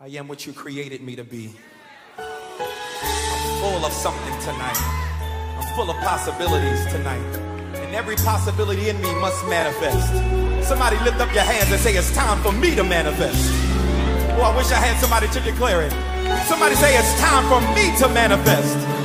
I am what you created me to be. I'm full of something tonight. I'm full of possibilities tonight. And every possibility in me must manifest. Somebody lift up your hands and say, It's time for me to manifest. Oh, I wish I had somebody to declare it. Somebody say, It's time for me to manifest.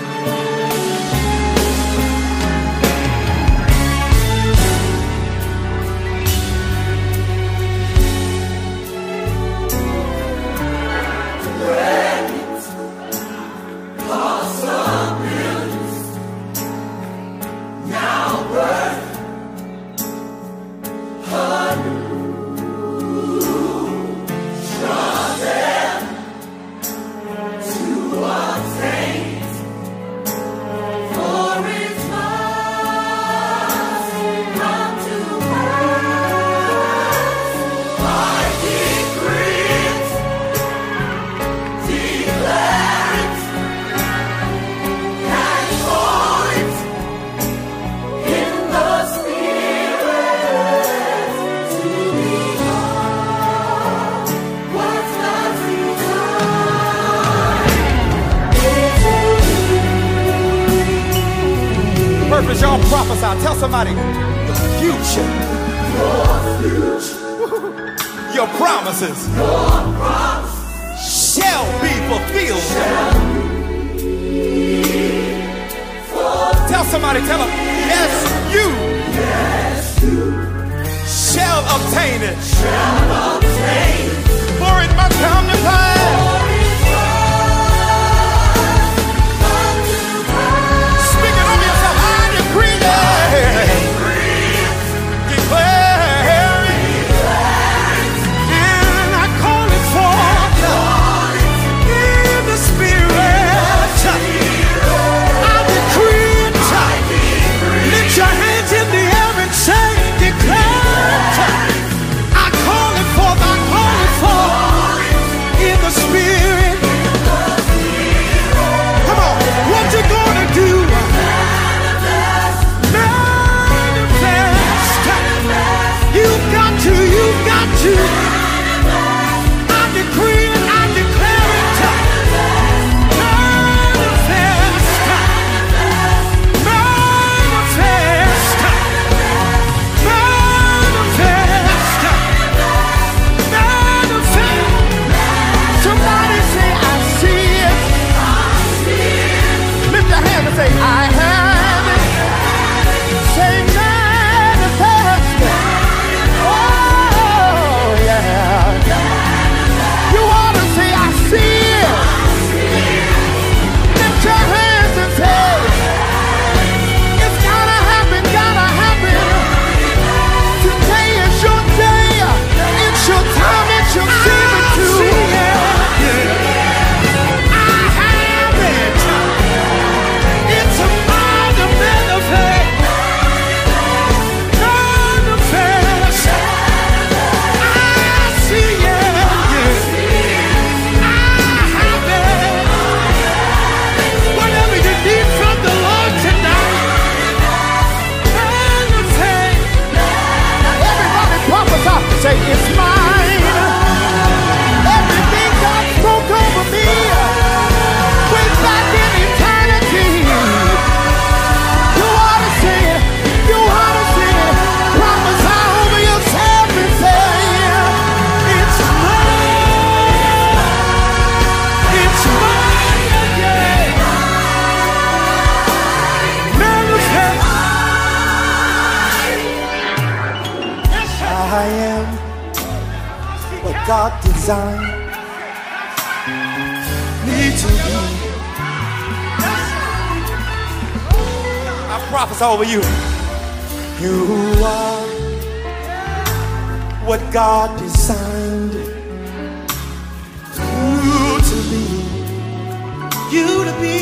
God designed me to be. I prophesy over you. You are what God designed you to be. You to be.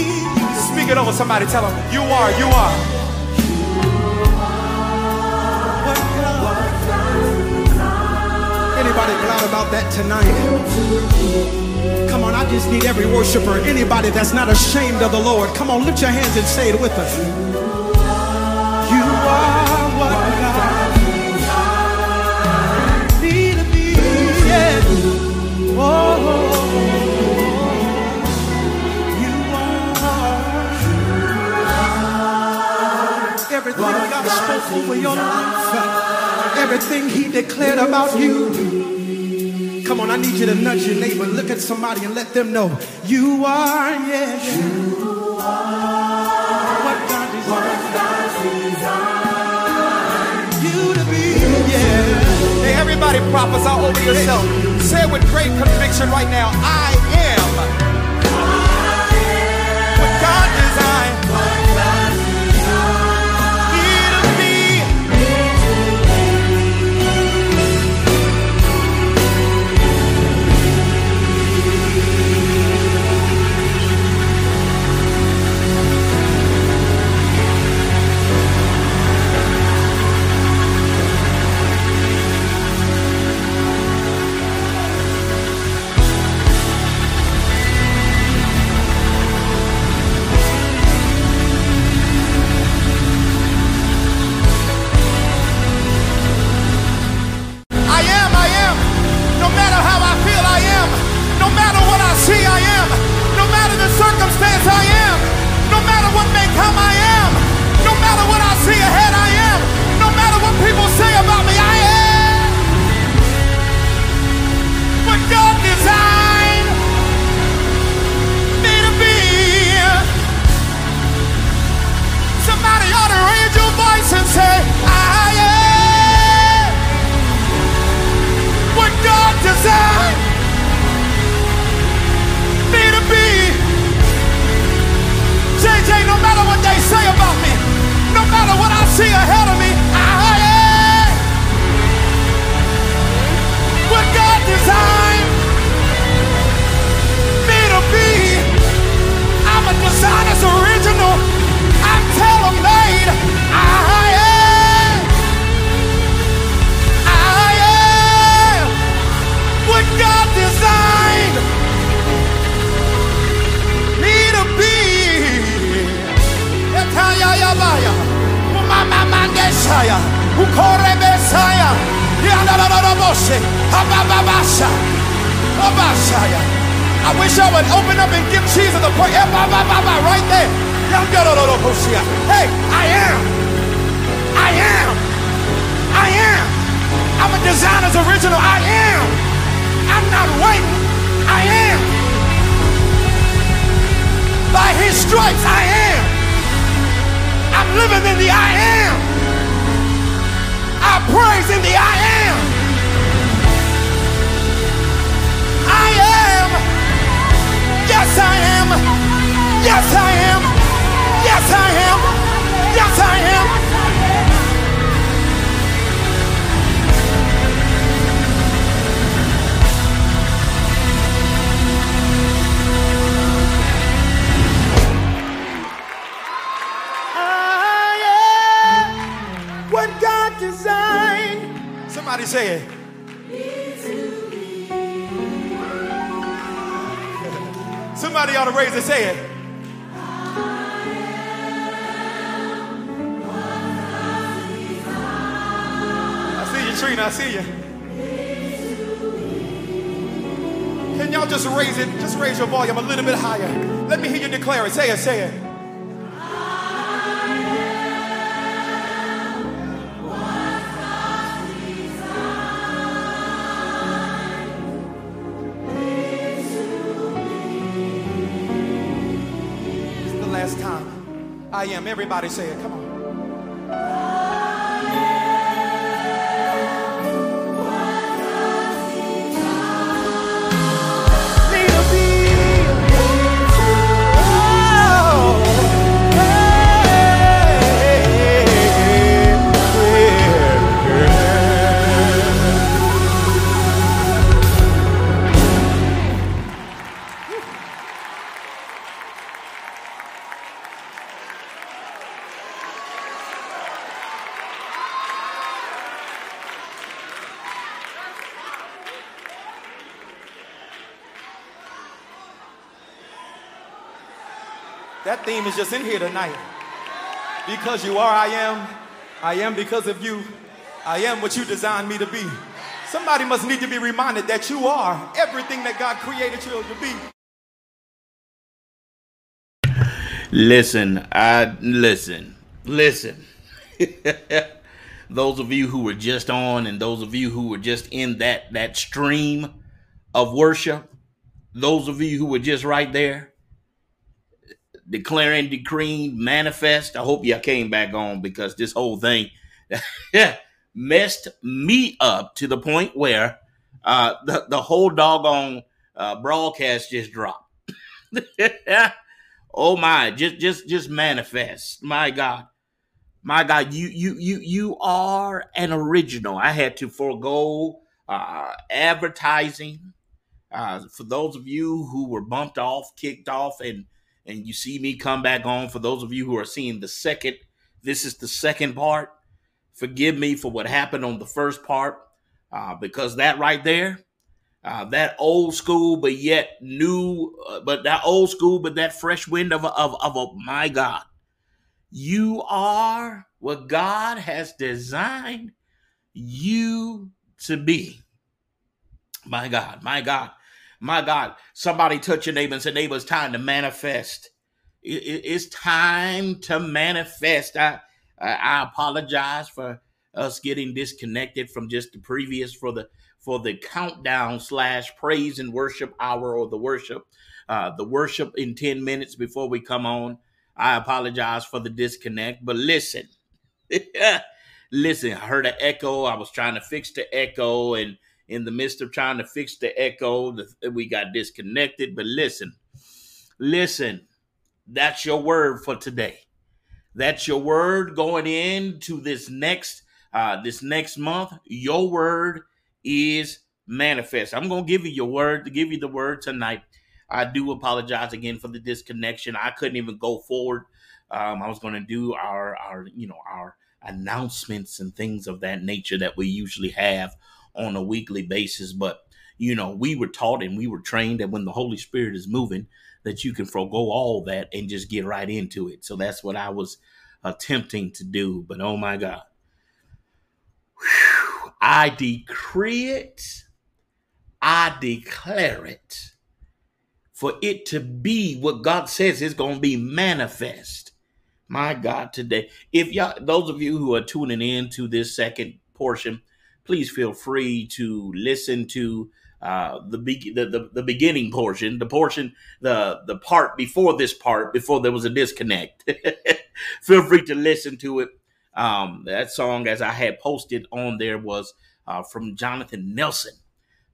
Speak it over somebody. Tell them you are. You are. anybody glad about that tonight? Come on, I just need every worshiper, anybody that's not ashamed of the Lord. Come on, lift your hands and say it with us. You are what God need to be. Yeah. Oh. everything God spoke over your life, everything He declared about you. Come on, I need you to nudge your neighbor, look at somebody and let them know you are, yes, you are what God designed you to be, yeah. Hey, everybody prophesy over yourself. Say it with great conviction right now. I it. I see you, Trina. I see you. Can y'all just raise it? Just raise your volume a little bit higher. Let me hear you declare it. Say it. Say it. I. Everybody say it. Come on. Just in here tonight. Because you are, I am. I am because of you. I am what you designed me to be. Somebody must need to be reminded that you are everything that God created you to be. Listen, I listen, listen. those of you who were just on and those of you who were just in that that stream of worship, those of you who were just right there, declaring, decreeing, manifest. I hope y'all came back on because this whole thing messed me up to the point where uh, the, the whole doggone uh, broadcast just dropped. oh my, just just just manifest. My God. My God, you you you you are an original. I had to forego uh, advertising. Uh, for those of you who were bumped off, kicked off, and and you see me come back on. For those of you who are seeing the second, this is the second part. Forgive me for what happened on the first part, uh, because that right there, uh, that old school but yet new, uh, but that old school but that fresh wind of of of a my God you are what God has designed you to be. My God, my God, my God. Somebody touch your neighbor and say, neighbor, it's time to manifest. It's time to manifest. I, I apologize for us getting disconnected from just the previous for the for the countdown slash praise and worship hour or the worship uh the worship in 10 minutes before we come on I apologize for the disconnect, but listen, listen, I heard an echo. I was trying to fix the echo, and in the midst of trying to fix the echo, we got disconnected. But listen, listen, that's your word for today. That's your word going into this next uh this next month. Your word is manifest. I'm gonna give you your word to give you the word tonight. I do apologize again for the disconnection. I couldn't even go forward. Um, I was going to do our our you know our announcements and things of that nature that we usually have on a weekly basis, but you know we were taught and we were trained that when the Holy Spirit is moving, that you can forego all that and just get right into it. So that's what I was attempting to do. But oh my God. Whew, I decree it. I declare it for it to be what God says is going to be manifest. My God, today, if y'all, those of you who are tuning in to this second portion, please feel free to listen to uh, the, be- the, the the beginning portion, the portion, the the part before this part, before there was a disconnect. feel free to listen to it. Um, that song, as I had posted on there, was uh, from Jonathan Nelson,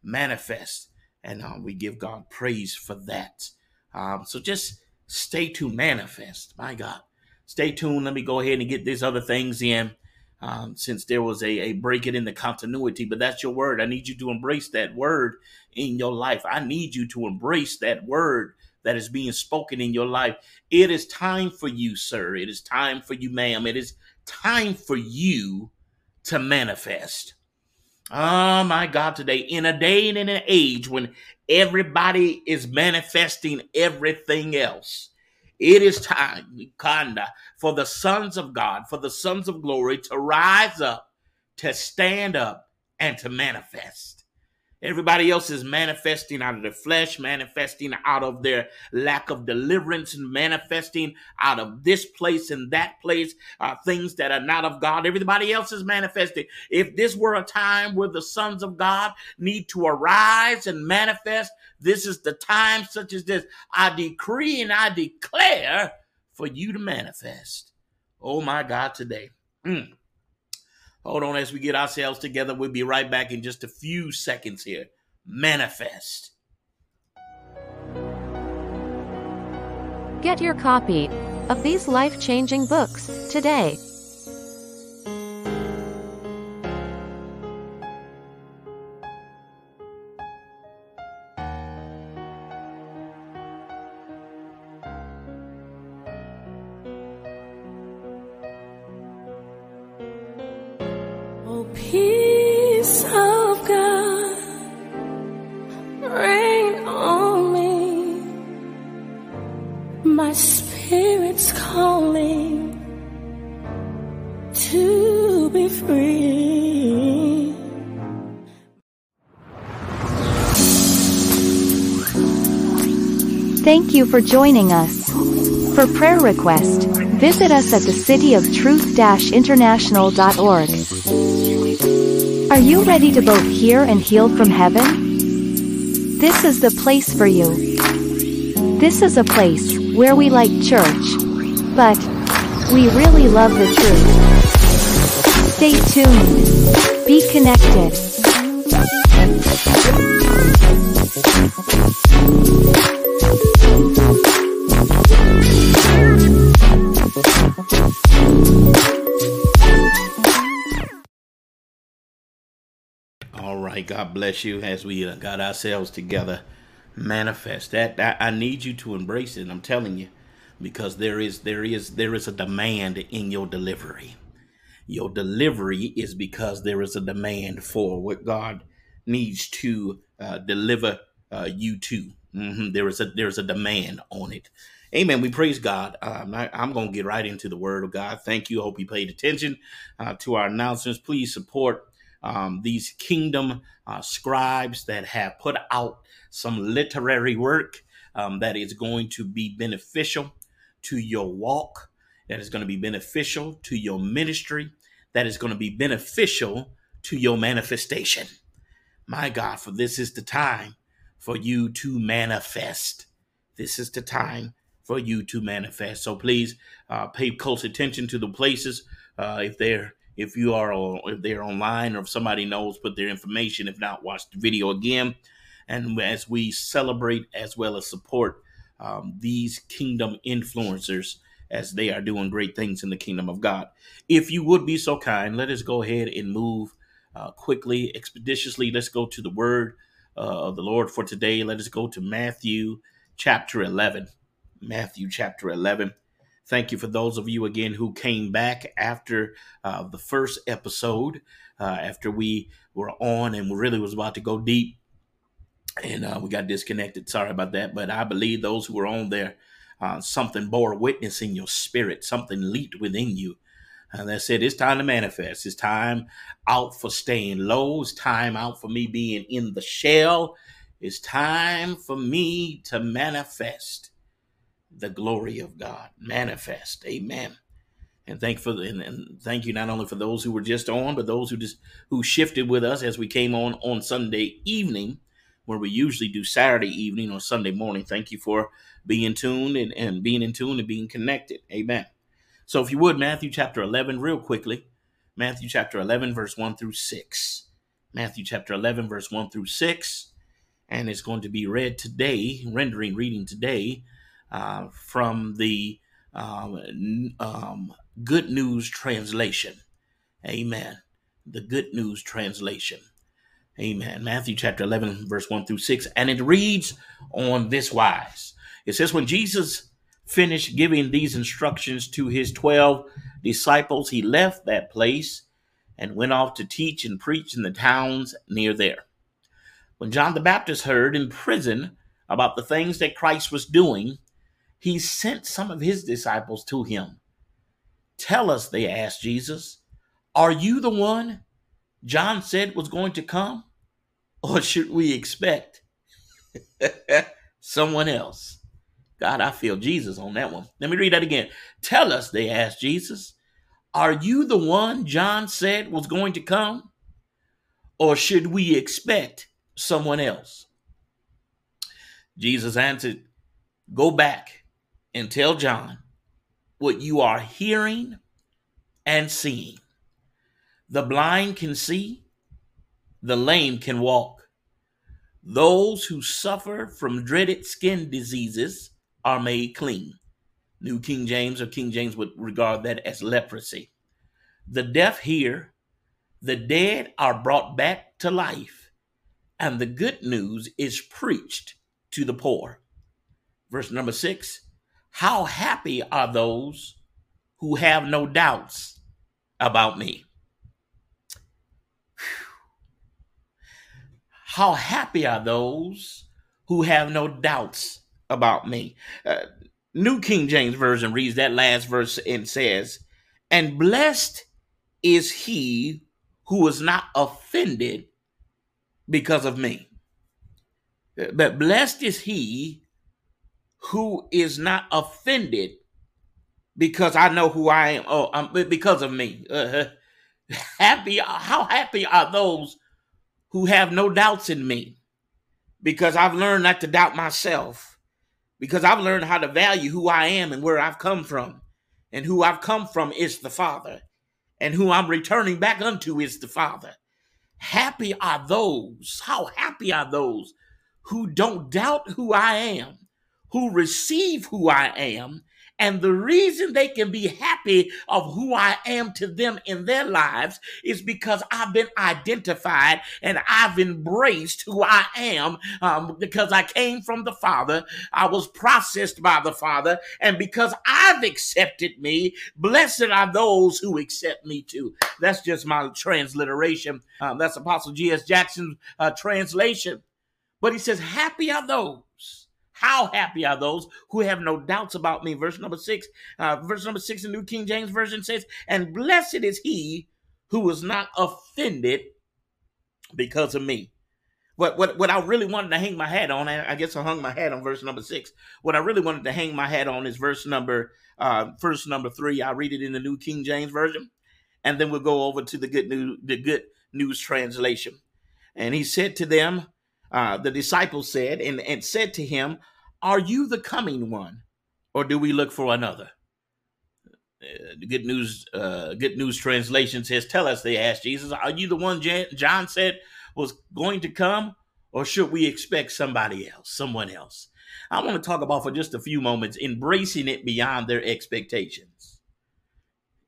"Manifest." and uh, we give God praise for that. Um, so just stay tuned, manifest. My God, stay tuned. Let me go ahead and get these other things in. Um, since there was a, a breaking in the continuity, but that's your word. I need you to embrace that word in your life. I need you to embrace that word that is being spoken in your life. It is time for you, sir. It is time for you, ma'am. It is time for you to manifest. Oh my God, today, in a day and in an age when everybody is manifesting everything else, it is time, Kanda, for the sons of God, for the sons of glory to rise up, to stand up, and to manifest. Everybody else is manifesting out of the flesh, manifesting out of their lack of deliverance, and manifesting out of this place and that place, uh, things that are not of God. Everybody else is manifesting. If this were a time where the sons of God need to arise and manifest, this is the time such as this. I decree and I declare for you to manifest. Oh my God, today. Mm. Hold on as we get ourselves together. We'll be right back in just a few seconds here. Manifest. Get your copy of these life changing books today. You for joining us. For prayer request, Visit us at thecityoftruth-international.org. Are you ready to both hear and heal from heaven? This is the place for you. This is a place where we like church, but we really love the truth. Stay tuned. Be connected. God bless you as we uh, got ourselves together. Manifest that, that. I need you to embrace it. I'm telling you, because there is there is there is a demand in your delivery. Your delivery is because there is a demand for what God needs to uh, deliver uh, you to. Mhm. There is a there's a demand on it. Amen. We praise God. Um, I, I'm going to get right into the Word of God. Thank you. Hope you paid attention uh, to our announcements. Please support um, these kingdom uh, scribes that have put out some literary work um, that is going to be beneficial to your walk, that is going to be beneficial to your ministry, that is going to be beneficial to your manifestation. My God, for this is the time for you to manifest. This is the time for you to manifest. So please uh, pay close attention to the places uh, if they're if you are if they're online or if somebody knows, put their information. If not, watch the video again. And as we celebrate as well as support um, these kingdom influencers as they are doing great things in the kingdom of God. If you would be so kind, let us go ahead and move uh, quickly, expeditiously. Let's go to the word uh, of the Lord for today. Let us go to Matthew chapter 11. Matthew chapter 11. Thank you for those of you again who came back after uh, the first episode, uh, after we were on and really was about to go deep and uh, we got disconnected. Sorry about that. But I believe those who were on there, uh, something bore witness in your spirit, something leaped within you. And that said, it's time to manifest. It's time out for staying low. It's time out for me being in the shell. It's time for me to manifest the glory of God. Manifest. Amen. And thank for and, and thank you not only for those who were just on, but those who just who shifted with us as we came on on Sunday evening, where we usually do Saturday evening or Sunday morning. Thank you for being tuned and, and being in tune and being connected. Amen. So if you would, Matthew chapter 11, real quickly. Matthew chapter 11, verse 1 through 6. Matthew chapter 11, verse 1 through 6. And it's going to be read today, rendering reading today uh, from the um, um, Good News Translation. Amen. The Good News Translation. Amen. Matthew chapter 11, verse 1 through 6. And it reads on this wise It says, When Jesus finished giving these instructions to his 12 disciples, he left that place and went off to teach and preach in the towns near there. When John the Baptist heard in prison about the things that Christ was doing, he sent some of his disciples to him. Tell us, they asked Jesus, are you the one John said was going to come? Or should we expect someone else? God, I feel Jesus on that one. Let me read that again. Tell us, they asked Jesus, are you the one John said was going to come? Or should we expect someone else? Jesus answered, Go back and tell John what you are hearing and seeing. The blind can see, the lame can walk. Those who suffer from dreaded skin diseases are made clean. New King James or King James would regard that as leprosy. The deaf hear, the dead are brought back to life, and the good news is preached to the poor. Verse number six How happy are those who have no doubts about me? How happy are those who have no doubts about me? Uh, New King James Version reads that last verse and says, And blessed is he who is not offended because of me. But blessed is he who is not offended because I know who I am. Oh, um, because of me. Uh, happy, how happy are those who have no doubts in me? Because I've learned not to doubt myself. Because I've learned how to value who I am and where I've come from. And who I've come from is the Father. And who I'm returning back unto is the Father. Happy are those, how happy are those who don't doubt who I am, who receive who I am, and the reason they can be happy of who I am to them in their lives is because I've been identified and I've embraced who I am um, because I came from the Father. I was processed by the Father. And because I've accepted me, blessed are those who accept me too. That's just my transliteration. Um, that's Apostle G.S. Jackson's uh, translation. But he says, Happy are those how happy are those who have no doubts about me? Verse number six, uh, verse number six in New King James Version says, And blessed is he who was not offended because of me. What, what, what I really wanted to hang my hat on, I guess I hung my hat on verse number six. What I really wanted to hang my hat on is verse number, uh, verse number three. I read it in the New King James Version, and then we'll go over to the good news, the good news translation. And he said to them, uh, the disciples said, and, and said to him, Are you the coming one, or do we look for another? Uh, good news, uh, good news translation says, "Tell us." They asked Jesus, "Are you the one John said was going to come, or should we expect somebody else, someone else?" I want to talk about for just a few moments embracing it beyond their expectations,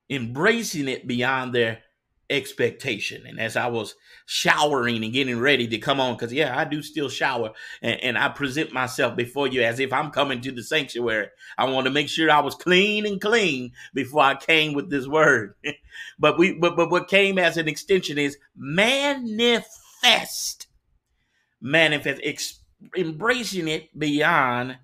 embracing it beyond their expectation. And as I was showering and getting ready to come on, because yeah, I do still shower and, and, I present myself before you as if I'm coming to the sanctuary. I want to make sure I was clean and clean before I came with this word. but we but, but what came as an extension is manifest. Manifest, ex- embracing it beyond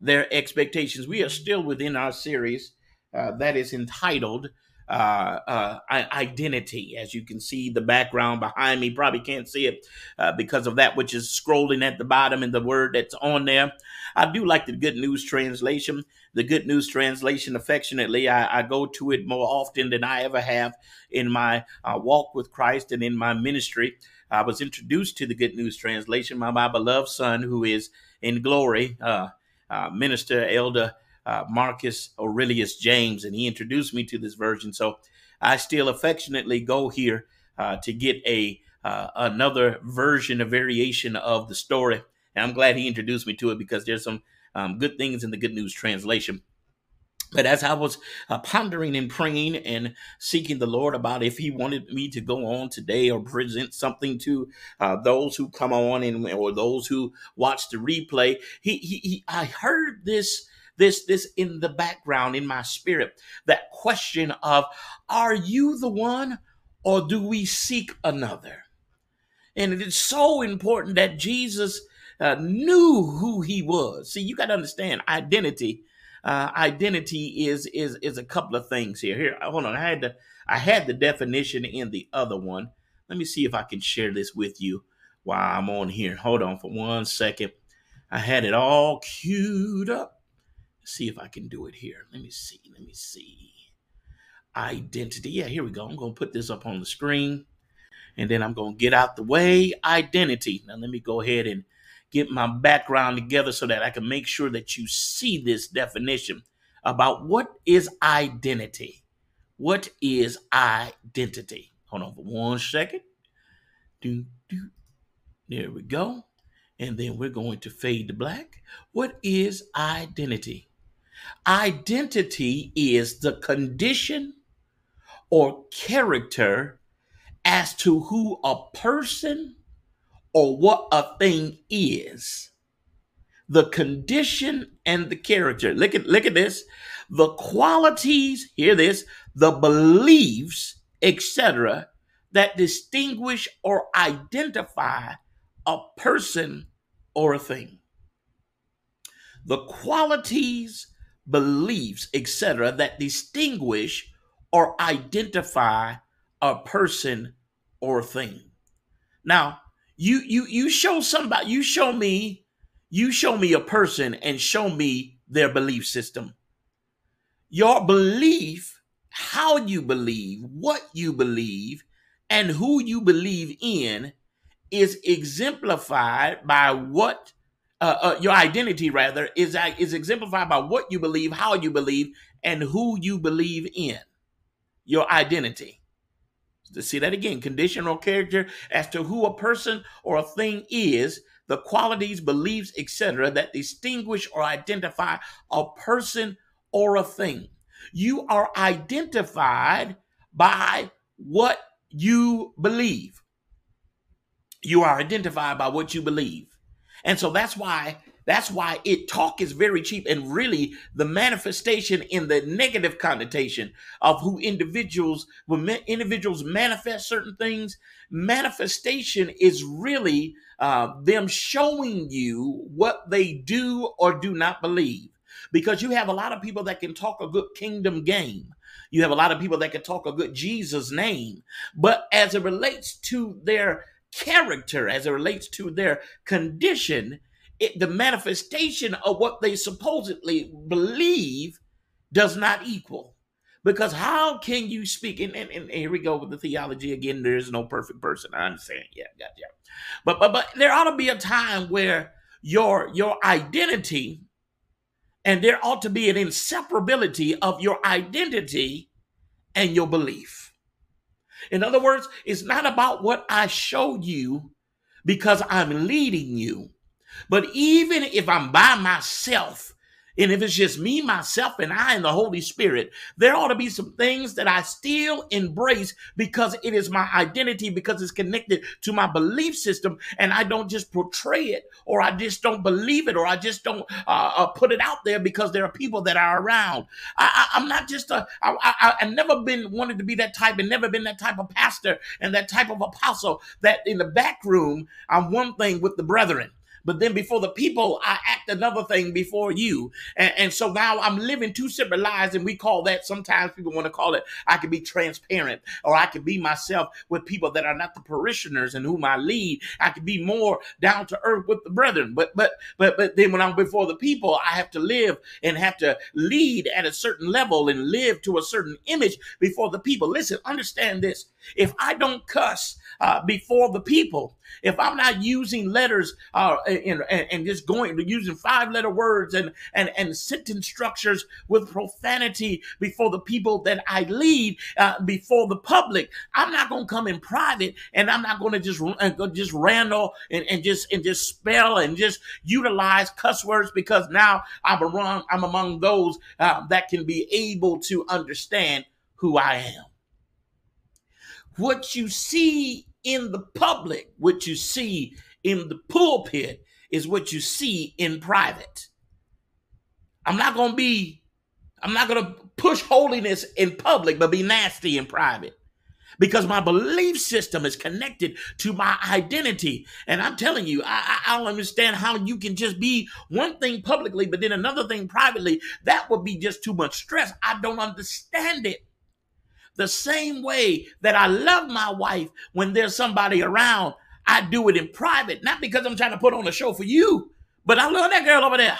their expectations. We are still within our series uh, that is entitled uh, uh, identity. As you can see, the background behind me probably can't see it uh, because of that which is scrolling at the bottom and the word that's on there. I do like the Good News translation. The Good News translation, affectionately, I, I go to it more often than I ever have in my uh, walk with Christ and in my ministry. I was introduced to the Good News translation by my beloved son, who is in glory, uh, uh, Minister Elder uh, Marcus Aurelius James, and he introduced me to this version. So I still affectionately go here uh, to get a uh, another version, a variation of the story. And I'm glad he introduced me to it because there's some um, good things in the Good News translation. But as I was uh, pondering and praying and seeking the Lord about if He wanted me to go on today or present something to uh, those who come on and or those who watch the replay, he, he, he I heard this this this in the background in my spirit that question of are you the one or do we seek another? And it is so important that jesus uh, knew who he was. See you got to understand identity uh, identity is is is a couple of things here. Here hold on i had the i had the definition in the other one. Let me see if i can share this with you while i'm on here. Hold on for one second. I had it all queued up see if I can do it here. Let me see. Let me see. Identity. Yeah, here we go. I'm going to put this up on the screen and then I'm going to get out the way. Identity. Now, let me go ahead and get my background together so that I can make sure that you see this definition about what is identity. What is identity? Hold on for one second. Do, do. There we go. And then we're going to fade to black. What is identity? Identity is the condition or character as to who a person or what a thing is. The condition and the character. Look at look at this. The qualities, hear this, the beliefs, etc., that distinguish or identify a person or a thing. The qualities, beliefs, etc., that distinguish or identify a person or thing. Now, you you you show somebody, you show me, you show me a person and show me their belief system. your belief, how you believe, what you believe, and who you believe in is exemplified by what uh, uh, your identity rather is uh, is exemplified by what you believe, how you believe, and who you believe in. Your identity. To see that again, conditional character as to who a person or a thing is, the qualities, beliefs, etc., that distinguish or identify a person or a thing. You are identified by what you believe. You are identified by what you believe. And so that's why that's why it talk is very cheap and really the manifestation in the negative connotation of who individuals when individuals manifest certain things manifestation is really uh, them showing you what they do or do not believe. Because you have a lot of people that can talk a good kingdom game. You have a lot of people that can talk a good jesus name. But as it relates to their character as it relates to their condition, it, the manifestation of what they supposedly believe does not equal. Because how can you speak? And, and, and here we go with the theology again. There is no perfect person. I understand. Yeah, yeah. But but but there ought to be a time where your your identity, and there ought to be an inseparability of your identity and your belief. In other words, it's not about what I showed you because I'm leading you. But even if I'm by myself and if it's just me, myself, and I and the Holy Spirit, there ought to be some things that I still embrace because it is my identity, because it's connected to my belief system, and I don't just portray it, or I just don't believe it, or I just don't uh, uh, put it out there because there are people that are around. I, am not just a. I, I, I've never been wanted to be that type, and never been that type of pastor and that type of apostle. That in the back room, I'm one thing with the brethren. But then before the people, I act another thing before you. And, and so now I'm living two separate lives. And we call that, sometimes people want to call it, I can be transparent or I can be myself with people that are not the parishioners and whom I lead. I can be more down to earth with the brethren. But, but, but, but then when I'm before the people, I have to live and have to lead at a certain level and live to a certain image before the people. Listen, understand this. If I don't cuss uh, before the people, if I'm not using letters uh, and, and, just going using five letter words and, and, and sentence structures with profanity before the people that I lead, uh, before the public, I'm not going to come in private and I'm not going to just uh, just randle and, and just and just spell and just utilize cuss words because now I'm among I'm among those uh, that can be able to understand who I am. What you see in the public, what you see in the pulpit, is what you see in private. I'm not going to be, I'm not going to push holiness in public, but be nasty in private. Because my belief system is connected to my identity. And I'm telling you, I, I don't understand how you can just be one thing publicly, but then another thing privately. That would be just too much stress. I don't understand it the same way that I love my wife when there's somebody around. I do it in private, not because I'm trying to put on a show for you, but I love that girl over there.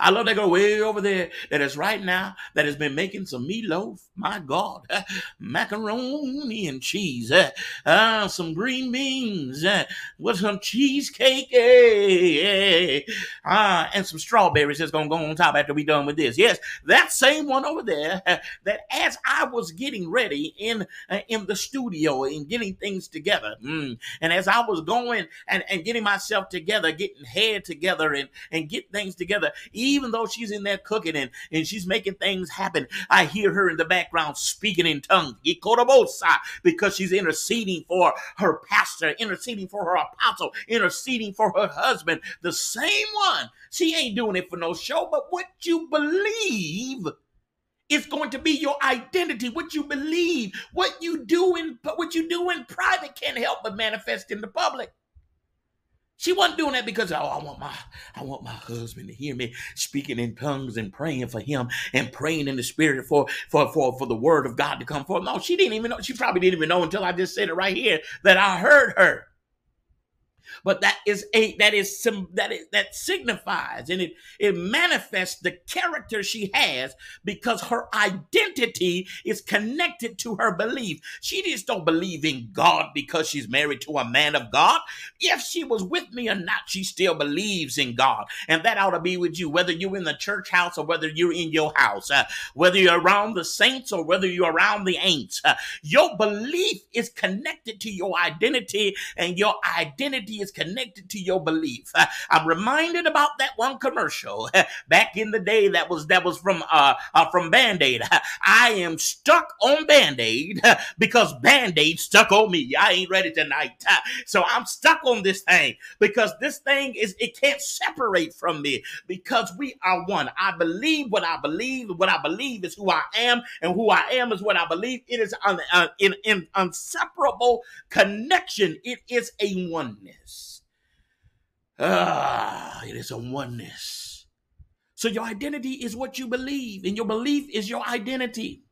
I love that girl way over there that is right now that has been making some meatloaf. My God, macaroni and cheese, uh, uh, some green beans, uh, with some cheesecake, hey, uh, and some strawberries that's gonna go on top after we done with this. Yes, that same one over there. Uh, that as I was getting ready in uh, in the studio and getting things together, mm, and as I was going and, and getting myself together, getting hair together, and and get things together. Even even though she's in there cooking and, and she's making things happen, I hear her in the background speaking in tongues. Because she's interceding for her pastor, interceding for her apostle, interceding for her husband, the same one. She ain't doing it for no show, but what you believe is going to be your identity. What you believe what you do in what you do in private can't help but manifest in the public she wasn't doing that because oh, I want my I want my husband to hear me speaking in tongues and praying for him and praying in the spirit for for for, for the word of God to come forth. No, she didn't even know. She probably didn't even know until I just said it right here that I heard her. But that is a that is some that is that signifies and it it manifests the character she has because her identity is connected to her belief. She just don't believe in god because she's married to a man of god. If she was with me or not she still believes in god. And that ought to be with you whether you're in the church house or whether you're in your house uh, whether you're around the saints or whether you're around the ain'ts uh, your belief is connected to your identity and your identity is connected to your belief. I'm reminded about that one commercial back in the day that was that was from uh, uh from Band-Aid. I am stuck on Band-Aid because Band-Aid stuck on me. I ain't ready tonight. So I'm stuck on this thing because this thing is it can't separate from me because we are one. I believe what I believe. What I believe is who I am, and who I am is what I believe. It is an, uh, in inseparable connection. It is a oneness. Ah, it is a oneness. So your identity is what you believe, and your belief is your identity.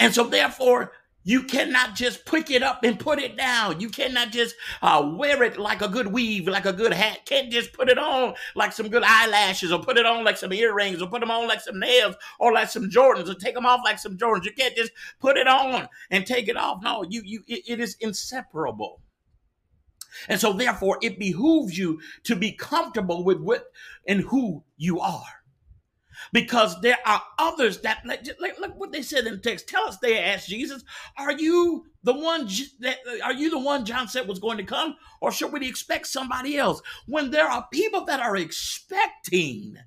And so therefore, you cannot just pick it up and put it down. You cannot just uh, wear it like a good weave, like a good hat. Can't just put it on like some good eyelashes or put it on like some earrings or put them on like some nails or like some Jordans or take them off like some Jordans. You can't just put it on and take it off. No, you you it, it is inseparable. And so, therefore, it behooves you to be comfortable with what and who you are. Because there are others that, like, look what they said in the text. Tell us, they asked Jesus, Are you the one that, are you the one John said was going to come? Or should we expect somebody else? When there are people that are expecting,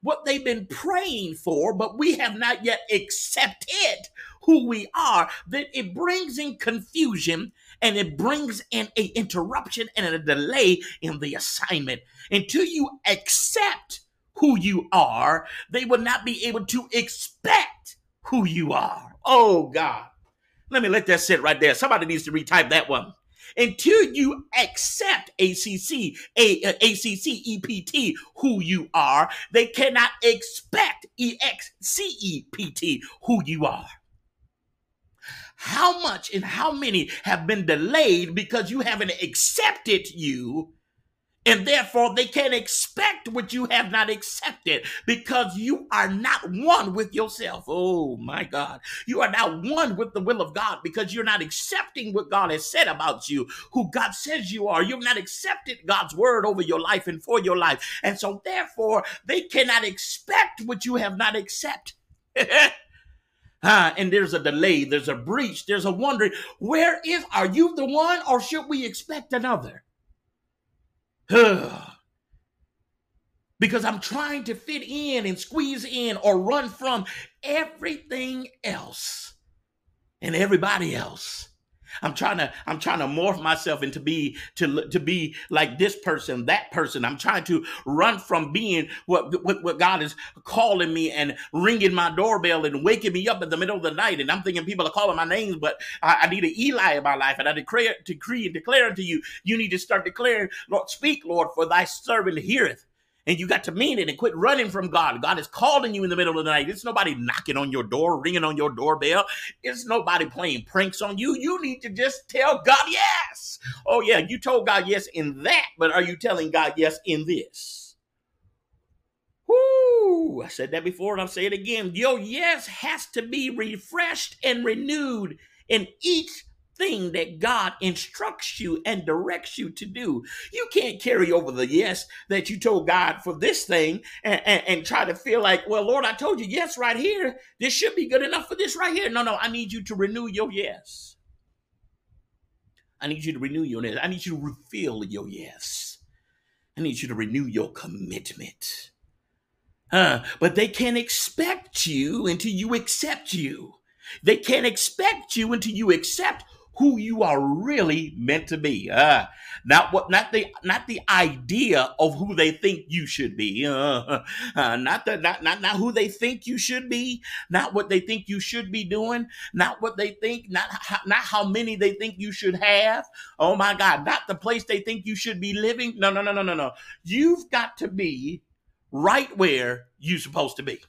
what they've been praying for, but we have not yet accepted who we are, that it brings in confusion and it brings in a interruption and a delay in the assignment. Until you accept who you are, they will not be able to expect who you are. Oh God. Let me let that sit right there. Somebody needs to retype that one until you accept ACC, a, ACC, uh, EPT, who you are, they cannot expect EXCEPT, who you are. How much and how many have been delayed because you haven't accepted you and therefore, they can't expect what you have not accepted because you are not one with yourself. Oh my God. You are not one with the will of God because you're not accepting what God has said about you, who God says you are. You've not accepted God's word over your life and for your life. And so, therefore, they cannot expect what you have not accepted. Ah, and there's a delay, there's a breach, there's a wondering, where is, are you the one or should we expect another? because I'm trying to fit in and squeeze in or run from everything else and everybody else. I'm trying to I'm trying to morph myself into be to to be like this person, that person. I'm trying to run from being what what, what God is calling me and ringing my doorbell and waking me up in the middle of the night. And I'm thinking people are calling my names, but I, I need an Eli in my life, and I declare, decree and declare unto you, you need to start declaring, Lord, speak, Lord, for thy servant heareth and you got to mean it and quit running from God. God is calling you in the middle of the night. It's nobody knocking on your door, ringing on your doorbell. It's nobody playing pranks on you. You need to just tell God yes. Oh, yeah, you told God yes in that, but are you telling God yes in this? Whoo! I said that before and I'll say it again. Your yes has to be refreshed and renewed in each thing that God instructs you and directs you to do. You can't carry over the yes that you told God for this thing and, and, and, try to feel like, well, Lord, I told you yes right here. This should be good enough for this right here. No, no, I need you to renew your yes. I need you to renew your yes. I need you to refill your yes. I need you to renew your commitment. Uh, but they can't expect you until you accept you. They can't expect you until you accept who you are really meant to be. Uh, not what, not the, not the idea of who they think you should be. Uh, uh, not the, not, not, not who they think you should be. Not what they think you should be doing. Not what they think. Not how, not how many they think you should have. Oh my God! Not the place they think you should be living. No, no, no, no, no, no. You've got to be right where you're supposed to be.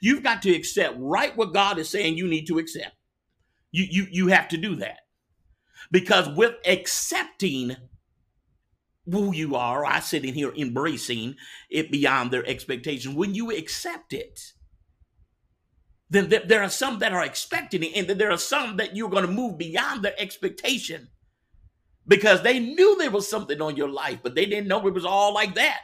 You've got to accept right what God is saying you need to accept. You, you, you have to do that. Because with accepting who you are, I sit in here embracing it beyond their expectations. When you accept it, then there, there are some that are expecting it, and there are some that you're going to move beyond their expectation because they knew there was something on your life, but they didn't know it was all like that.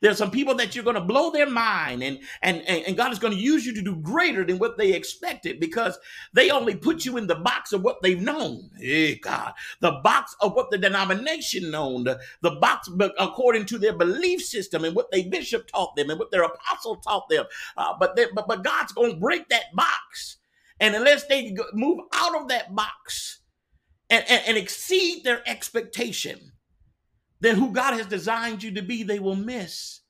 There's some people that you're going to blow their mind, and, and, and God is going to use you to do greater than what they expected because they only put you in the box of what they've known. Hey, God, the box of what the denomination known, the, the box according to their belief system and what they bishop taught them and what their apostle taught them. Uh, but, they, but, but God's going to break that box. And unless they move out of that box and, and, and exceed their expectation, then who God has designed you to be, they will miss.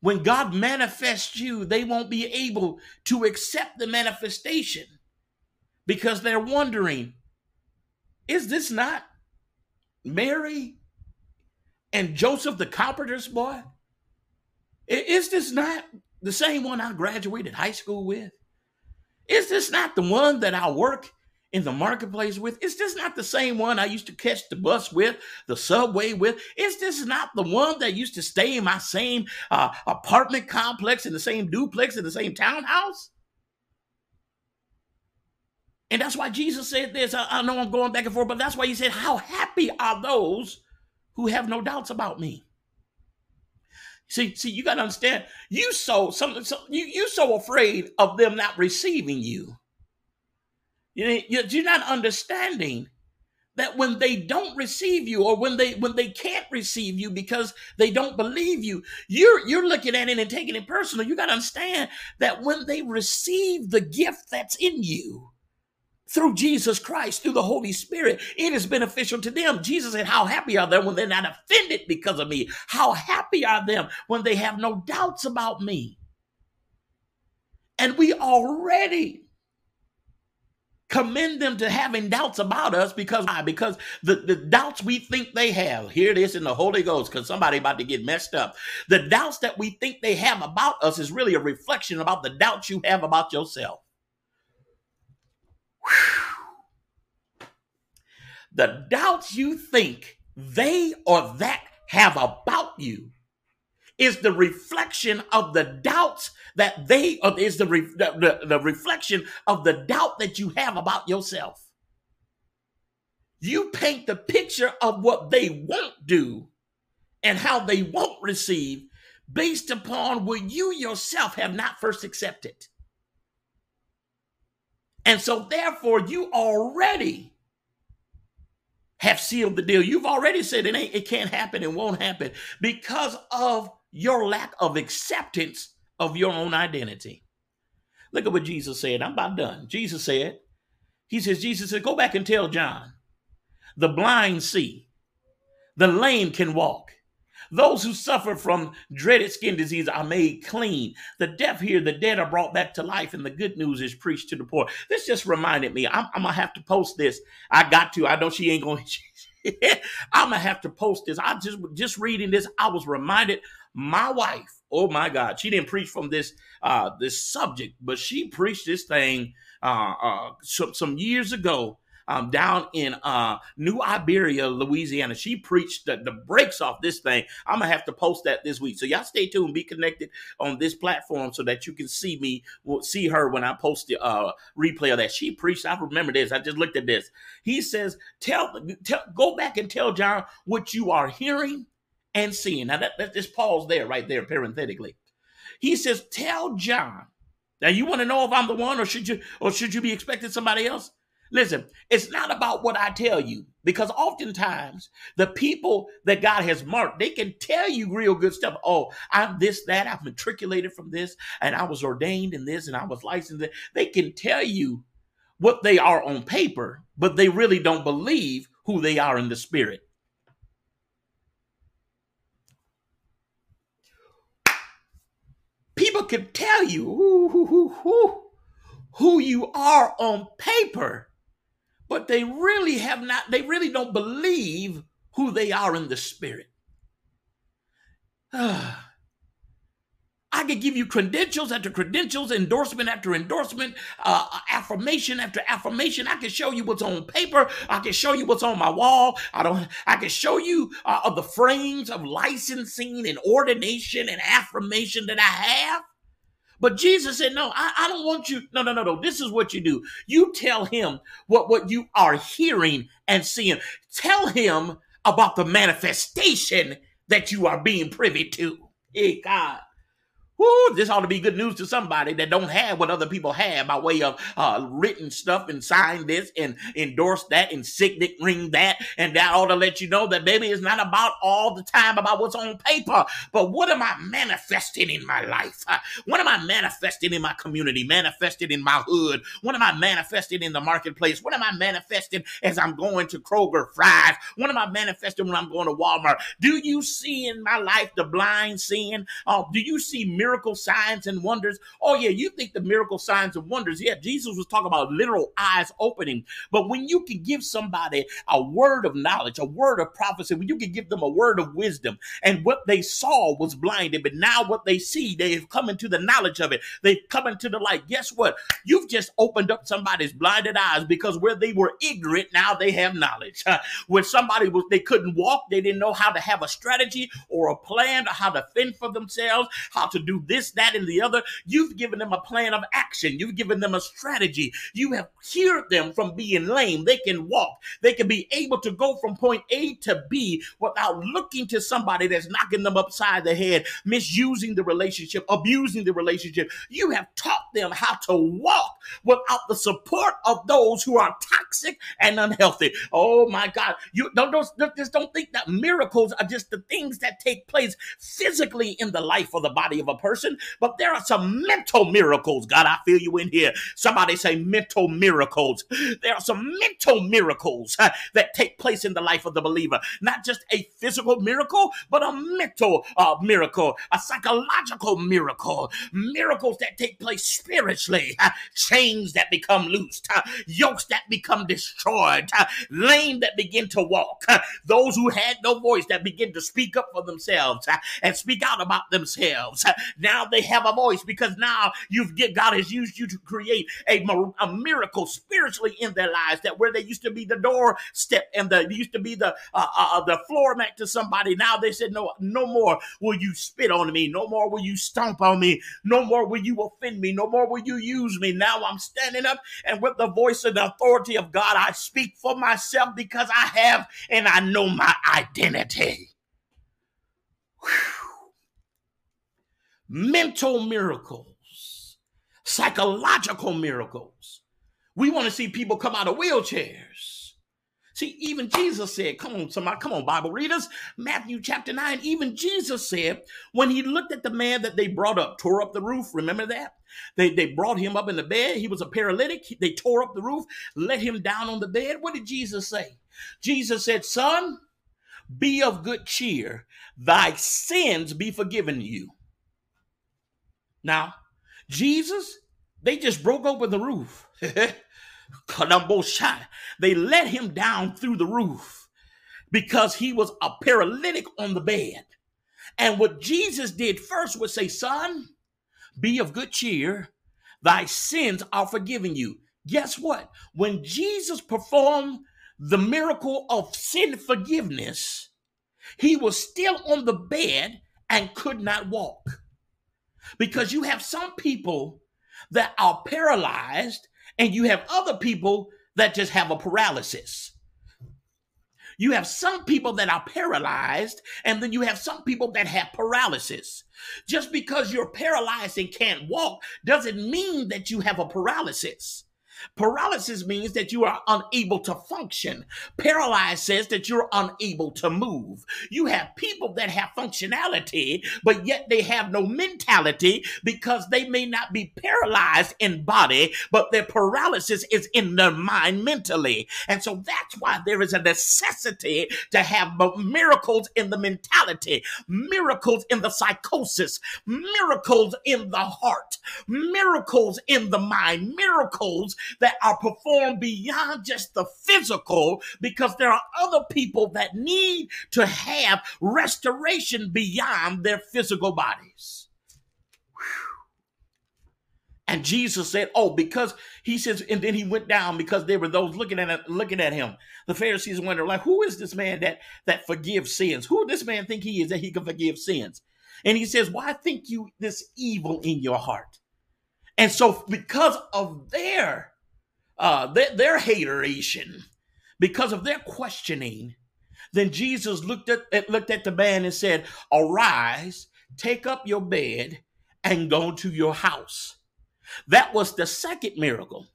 When God manifests you, they won't be able to accept the manifestation because they're wondering is this not Mary and Joseph, the carpenter's boy? Is this not the same one I graduated high school with? Is this not the one that I work in the marketplace with? Is this not the same one I used to catch the bus with, the subway with? Is this not the one that used to stay in my same uh, apartment complex, in the same duplex, in the same townhouse? And that's why Jesus said this. I, I know I'm going back and forth, but that's why he said, How happy are those who have no doubts about me? See, see, you gotta understand, you so some, so you you so afraid of them not receiving you you're not understanding that when they don't receive you or when they when they can't receive you because they don't believe you you're you're looking at it and taking it personal you got to understand that when they receive the gift that's in you through Jesus Christ, through the Holy Spirit, it is beneficial to them. Jesus said, How happy are they when they're not offended because of me? How happy are them when they have no doubts about me? And we already commend them to having doubts about us because why? Because the, the doubts we think they have, hear this in the Holy Ghost, because somebody about to get messed up. The doubts that we think they have about us is really a reflection about the doubts you have about yourself. Whew. The doubts you think they or that have about you is the reflection of the doubts that they or is the, re, the, the, the reflection of the doubt that you have about yourself. You paint the picture of what they won't do and how they won't receive based upon what you yourself have not first accepted. And so, therefore, you already have sealed the deal. You've already said it ain't, it can't happen, it won't happen because of your lack of acceptance of your own identity. Look at what Jesus said. I'm about done. Jesus said, He says, Jesus said, go back and tell John, the blind see, the lame can walk. Those who suffer from dreaded skin disease are made clean. The deaf hear, the dead are brought back to life, and the good news is preached to the poor. This just reminded me. I'm, I'm gonna have to post this. I got to. I know she ain't gonna. I'm gonna have to post this. I just just reading this. I was reminded my wife, oh my God, she didn't preach from this uh, this subject, but she preached this thing uh, uh, some, some years ago um, down in uh, New Iberia, Louisiana. She preached the, the breaks off this thing. I'm gonna have to post that this week. So y'all stay tuned, be connected on this platform so that you can see me, see her when I post the uh, replay of that. She preached. I remember this. I just looked at this. He says, "Tell, tell, go back and tell John what you are hearing and seeing. Now, that, that just pause there, right there, parenthetically. He says, Tell John. Now, you want to know if I'm the one, or should you, or should you be expecting somebody else? Listen, it's not about what I tell you, because oftentimes the people that God has marked, they can tell you real good stuff. Oh, I'm this, that, I've matriculated from this, and I was ordained in this, and I was licensed. They can tell you what they are on paper, but they really don't believe who they are in the spirit. Can tell you who, who, who, who you are on paper, but they really have not, they really don't believe who they are in the spirit. I I could give you credentials after credentials, endorsement after endorsement, uh, affirmation after affirmation. I can show you what's on paper. I can show you what's on my wall. I don't. I can show you uh, of the frames of licensing and ordination and affirmation that I have. But Jesus said, No, I, I don't want you. No, no, no, no. This is what you do. You tell him what, what you are hearing and seeing. Tell him about the manifestation that you are being privy to. Hey, God. Whoo, this ought to be good news to somebody that don't have what other people have by way of uh, written stuff and sign this and endorse that and signet ring that. And that ought to let you know that, baby, it's not about all the time about what's on paper, but what am I manifesting in my life? Uh, what am I manifesting in my community, manifesting in my hood? What am I manifesting in the marketplace? What am I manifesting as I'm going to Kroger Fry's? What am I manifesting when I'm going to Walmart? Do you see in my life the blind seeing? Uh, do you see miracles? Miracle signs and wonders. Oh, yeah, you think the miracle signs and wonders. Yeah, Jesus was talking about literal eyes opening. But when you can give somebody a word of knowledge, a word of prophecy, when you can give them a word of wisdom, and what they saw was blinded, but now what they see, they've come into the knowledge of it. They've come into the light. Guess what? You've just opened up somebody's blinded eyes because where they were ignorant, now they have knowledge. when somebody was, they couldn't walk, they didn't know how to have a strategy or a plan or how to fend for themselves, how to do this, that, and the other. You've given them a plan of action. You've given them a strategy. You have cured them from being lame. They can walk. They can be able to go from point A to B without looking to somebody that's knocking them upside the head, misusing the relationship, abusing the relationship. You have taught them how to walk without the support of those who are toxic and unhealthy. Oh my God. You don't, don't just don't think that miracles are just the things that take place physically in the life of the body of a person person, but there are some mental miracles. God, I feel you in here. Somebody say mental miracles. There are some mental miracles uh, that take place in the life of the believer. Not just a physical miracle, but a mental uh, miracle, a psychological miracle, miracles that take place spiritually, uh, chains that become loosed, yokes that become destroyed, lame that begin to walk, those who had no voice that begin to speak up for themselves and speak out about themselves. Now they have a voice because now you've get God has used you to create a, a miracle spiritually in their lives. That where they used to be the doorstep and the used to be the uh, uh, uh, the floor mat to somebody, now they said no, no more will you spit on me, no more will you stomp on me, no more will you offend me, no more will you use me. Now I'm standing up and with the voice and the authority of God, I speak for myself because I have and I know my identity. Whew mental miracles, psychological miracles. We want to see people come out of wheelchairs. See, even Jesus said, come on, somebody, come on, Bible readers. Matthew chapter 9, even Jesus said, when he looked at the man that they brought up, tore up the roof, remember that? They, they brought him up in the bed. He was a paralytic. They tore up the roof, let him down on the bed. What did Jesus say? Jesus said, Son, be of good cheer. Thy sins be forgiven you. Now, Jesus, they just broke open the roof. Columbo shot. they let him down through the roof because he was a paralytic on the bed. And what Jesus did first was say, Son, be of good cheer. Thy sins are forgiven you. Guess what? When Jesus performed the miracle of sin forgiveness, he was still on the bed and could not walk because you have some people that are paralyzed and you have other people that just have a paralysis. You have some people that are paralyzed, and then you have some people that have paralysis. Just because you're paralyzed and can't walk doesn't mean that you have a paralysis. Paralysis means that you are unable to function. Paralyzed says that you're unable to move. You have people that have functionality, but yet they have no mentality because they may not be paralyzed in body, but their paralysis is in their mind mentally. And so that's why there is a necessity to have miracles in the mentality, miracles in the psychosis, miracles in the heart, miracles in the mind, miracles that are performed beyond just the physical because there are other people that need to have restoration beyond their physical bodies. And Jesus said, "Oh, because he says," and then he went down because there were those looking at looking at him. The Pharisees wondered, like, who is this man that that forgives sins? Who this man think he is that he can forgive sins? And he says, "Why think you this evil in your heart?" And so, because of their uh, their, their hateration, because of their questioning, then Jesus looked at, at looked at the man and said, "Arise, take up your bed, and go to your house." That was the second miracle.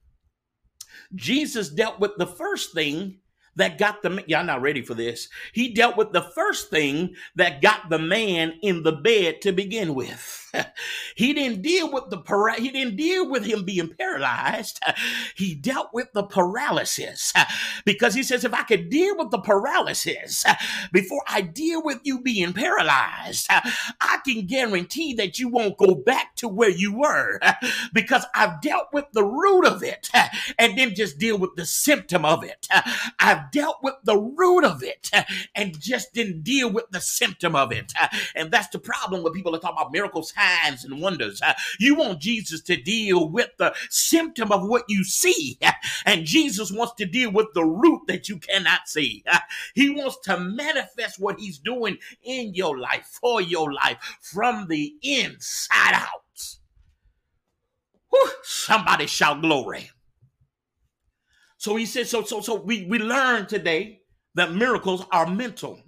Jesus dealt with the first thing that got the y'all not ready for this. He dealt with the first thing that got the man in the bed to begin with. he didn't deal with the para- he didn't deal with him being paralyzed. He dealt with the paralysis because he says if I could deal with the paralysis before I deal with you being paralyzed, I can guarantee that you won't go back to where you were because I've dealt with the root of it and then just deal with the symptom of it. I've dealt with the root of it and just didn't deal with the symptom of it. And that's the problem when people are talking about miracles signs and wonders. Uh, you want Jesus to deal with the symptom of what you see, and Jesus wants to deal with the root that you cannot see. He wants to manifest what he's doing in your life, for your life, from the inside out. Whew, somebody shout glory. So he said, so so so we we learned today that miracles are mental.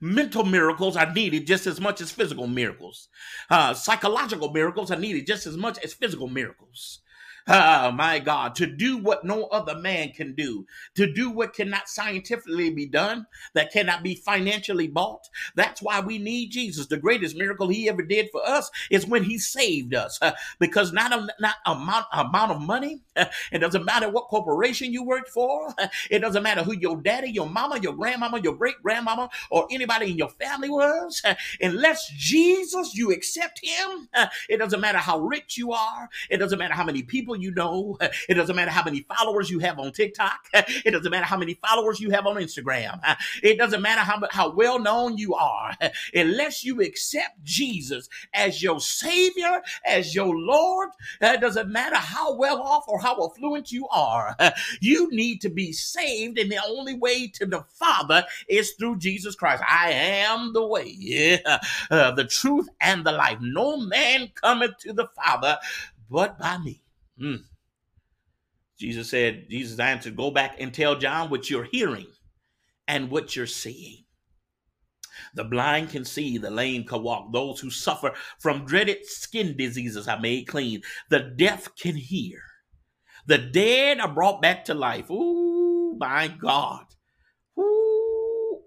Mental miracles are needed just as much as physical miracles. Uh, psychological miracles are needed just as much as physical miracles. Oh my God, to do what no other man can do, to do what cannot scientifically be done, that cannot be financially bought. That's why we need Jesus. The greatest miracle he ever did for us is when he saved us. Uh, because not a not amount amount of money, uh, it doesn't matter what corporation you worked for, uh, it doesn't matter who your daddy, your mama, your grandmama, your great grandmama, or anybody in your family was. Unless Jesus, you accept him, it doesn't matter how rich you are, it doesn't matter how many people you know. It doesn't matter how many followers you have on TikTok. It doesn't matter how many followers you have on Instagram. It doesn't matter how, how well known you are. Unless you accept Jesus as your Savior, as your Lord, it doesn't matter how well off or how affluent you are. You need to be saved, and the only way to the Father is through Jesus Christ. I am the way, yeah, uh, the truth, and the life. No man cometh to the Father but by me. Mm. Jesus said, Jesus answered, Go back and tell John what you're hearing and what you're seeing. The blind can see, the lame can walk. Those who suffer from dreaded skin diseases are made clean. The deaf can hear. The dead are brought back to life. Ooh, my God. Ooh,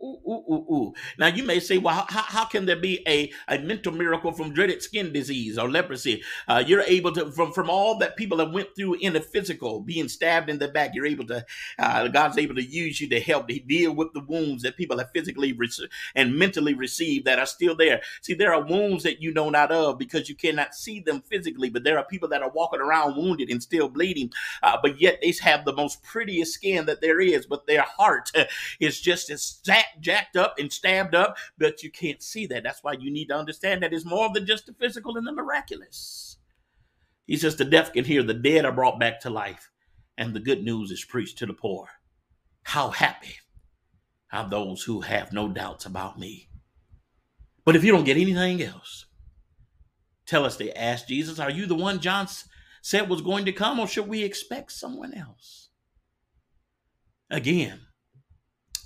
ooh, ooh, ooh, ooh. Now you may say, well, how, how can there be a, a mental miracle from dreaded skin disease or leprosy? Uh, you're able to, from, from all that people have went through in the physical, being stabbed in the back, you're able to, uh, God's able to use you to help deal with the wounds that people have physically rece- and mentally received that are still there. See, there are wounds that you know not of because you cannot see them physically, but there are people that are walking around wounded and still bleeding, uh, but yet they have the most prettiest skin that there is, but their heart is just as jack- jacked up and stabbed up, but you can't see that. That's why you need to understand that it's more than just the physical and the miraculous. He says the deaf can hear, the dead are brought back to life, and the good news is preached to the poor. How happy are those who have no doubts about me. But if you don't get anything else, tell us they asked Jesus, Are you the one John said was going to come, or should we expect someone else? Again,